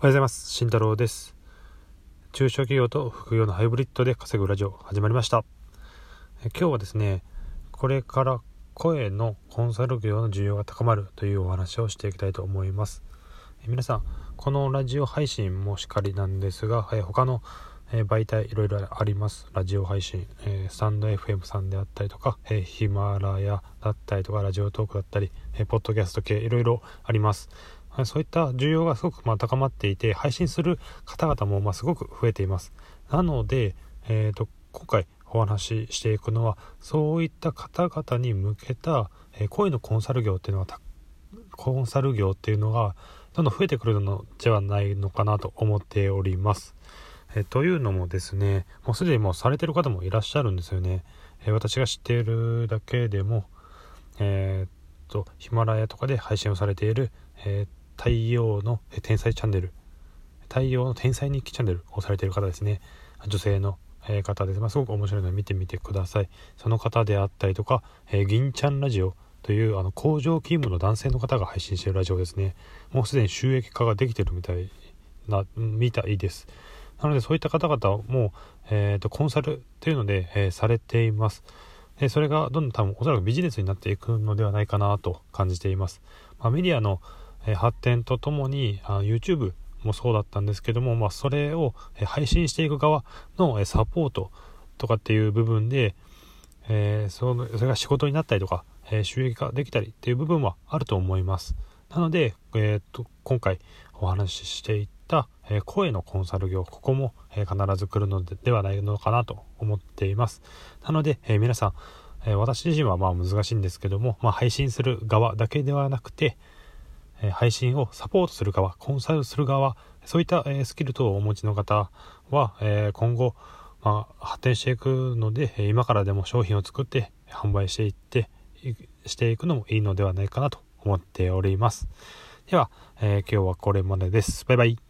おはようございます。慎太郎です。中小企業と副業のハイブリッドで稼ぐラジオ始まりました。え今日はですね、これから声のコンサル業の需要が高まるというお話をしていきたいと思います。え皆さん、このラジオ配信もしっかりなんですが、え他の媒体いろいろあります。ラジオ配信、えー、スタンド FM さんであったりとか、え、ヒマラヤだったりとか、ラジオトークだったり、えー、ポッドキャスト系いろいろあります。そういった需要がすごくま高まっていて配信する方々もますごく増えていますなので、えーと、今回お話ししていくのはそういった方々に向けた、声のコンサル業っていうのはコンサル業っていうのがどんどん増えてくるのではないのかなと思っております。え、というのもですねもうすでにもうされてる方もいらっしゃるんですよね。え、私が知っているだけでもえー、とヒマラヤとかで配信をされている、えー太陽の天才チャンネル。太陽の天才日記チャンネルをされている方ですね。女性の方です、まあ、すごく面白いので見てみてください。その方であったりとか、え、銀ちゃんラジオというあの工場勤務の男性の方が配信しているラジオですね。もうすでに収益化ができてるみたいなみたいです。なのでそういった方々も、えーと、コンサルっていうので、えー、されています。それがどんどん多分おそらくビジネスになっていくのではないかなと感じています、まあ、メディアの発展とともに YouTube もそうだったんですけども、まあ、それを配信していく側のサポートとかっていう部分で、えー、そのそれが仕事になったりとか、えー、収益化できたりっていう部分はあると思います。なので、えーと、今回お話ししていった、声のコンサル業ここも、必ず来るのではないのかなと思っています。なので、え皆さん、私自身はまあ難しいんですけども、まあ、配信する側だけではなくて、配信をサポートする側コンサルする側そういった、スキル等をお持ちの方は、今後、まあ、発展していくので今からでも商品を作って販売していってしていくのもいいのではないかなと思っております。では、えー、今日はこれまでです。バイバイ。